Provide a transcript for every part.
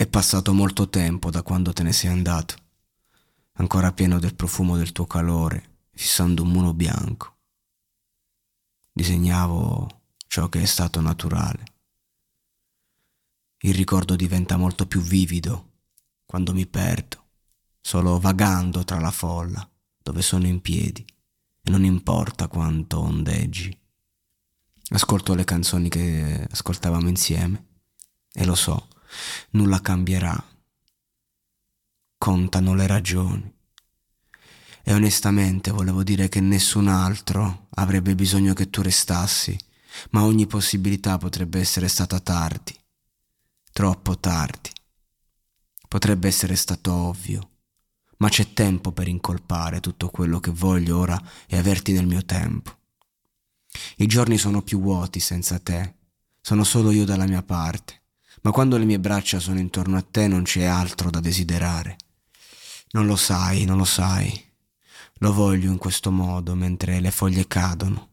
È passato molto tempo da quando te ne sei andato, ancora pieno del profumo del tuo calore, fissando un muro bianco. Disegnavo ciò che è stato naturale. Il ricordo diventa molto più vivido quando mi perdo, solo vagando tra la folla, dove sono in piedi, e non importa quanto ondeggi. Ascolto le canzoni che ascoltavamo insieme e lo so, nulla cambierà. Contano le ragioni. E onestamente volevo dire che nessun altro avrebbe bisogno che tu restassi, ma ogni possibilità potrebbe essere stata tardi, troppo tardi. Potrebbe essere stato ovvio, ma c'è tempo per incolpare tutto quello che voglio ora e averti nel mio tempo. I giorni sono più vuoti senza te, sono solo io dalla mia parte, ma quando le mie braccia sono intorno a te non c'è altro da desiderare. Non lo sai, non lo sai. Lo voglio in questo modo mentre le foglie cadono.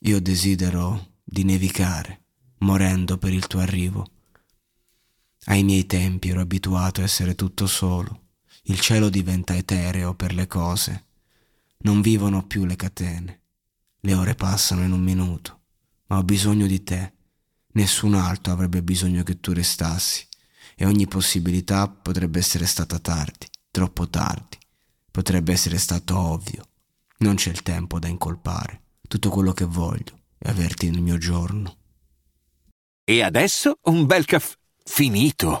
Io desidero di nevicare, morendo per il tuo arrivo. Ai miei tempi ero abituato a essere tutto solo. Il cielo diventa etereo per le cose. Non vivono più le catene. Le ore passano in un minuto, ma ho bisogno di te. Nessun altro avrebbe bisogno che tu restassi e ogni possibilità potrebbe essere stata tardi, troppo tardi. Potrebbe essere stato ovvio. Non c'è il tempo da incolpare. Tutto quello che voglio è averti nel mio giorno. E adesso un bel caffè finito.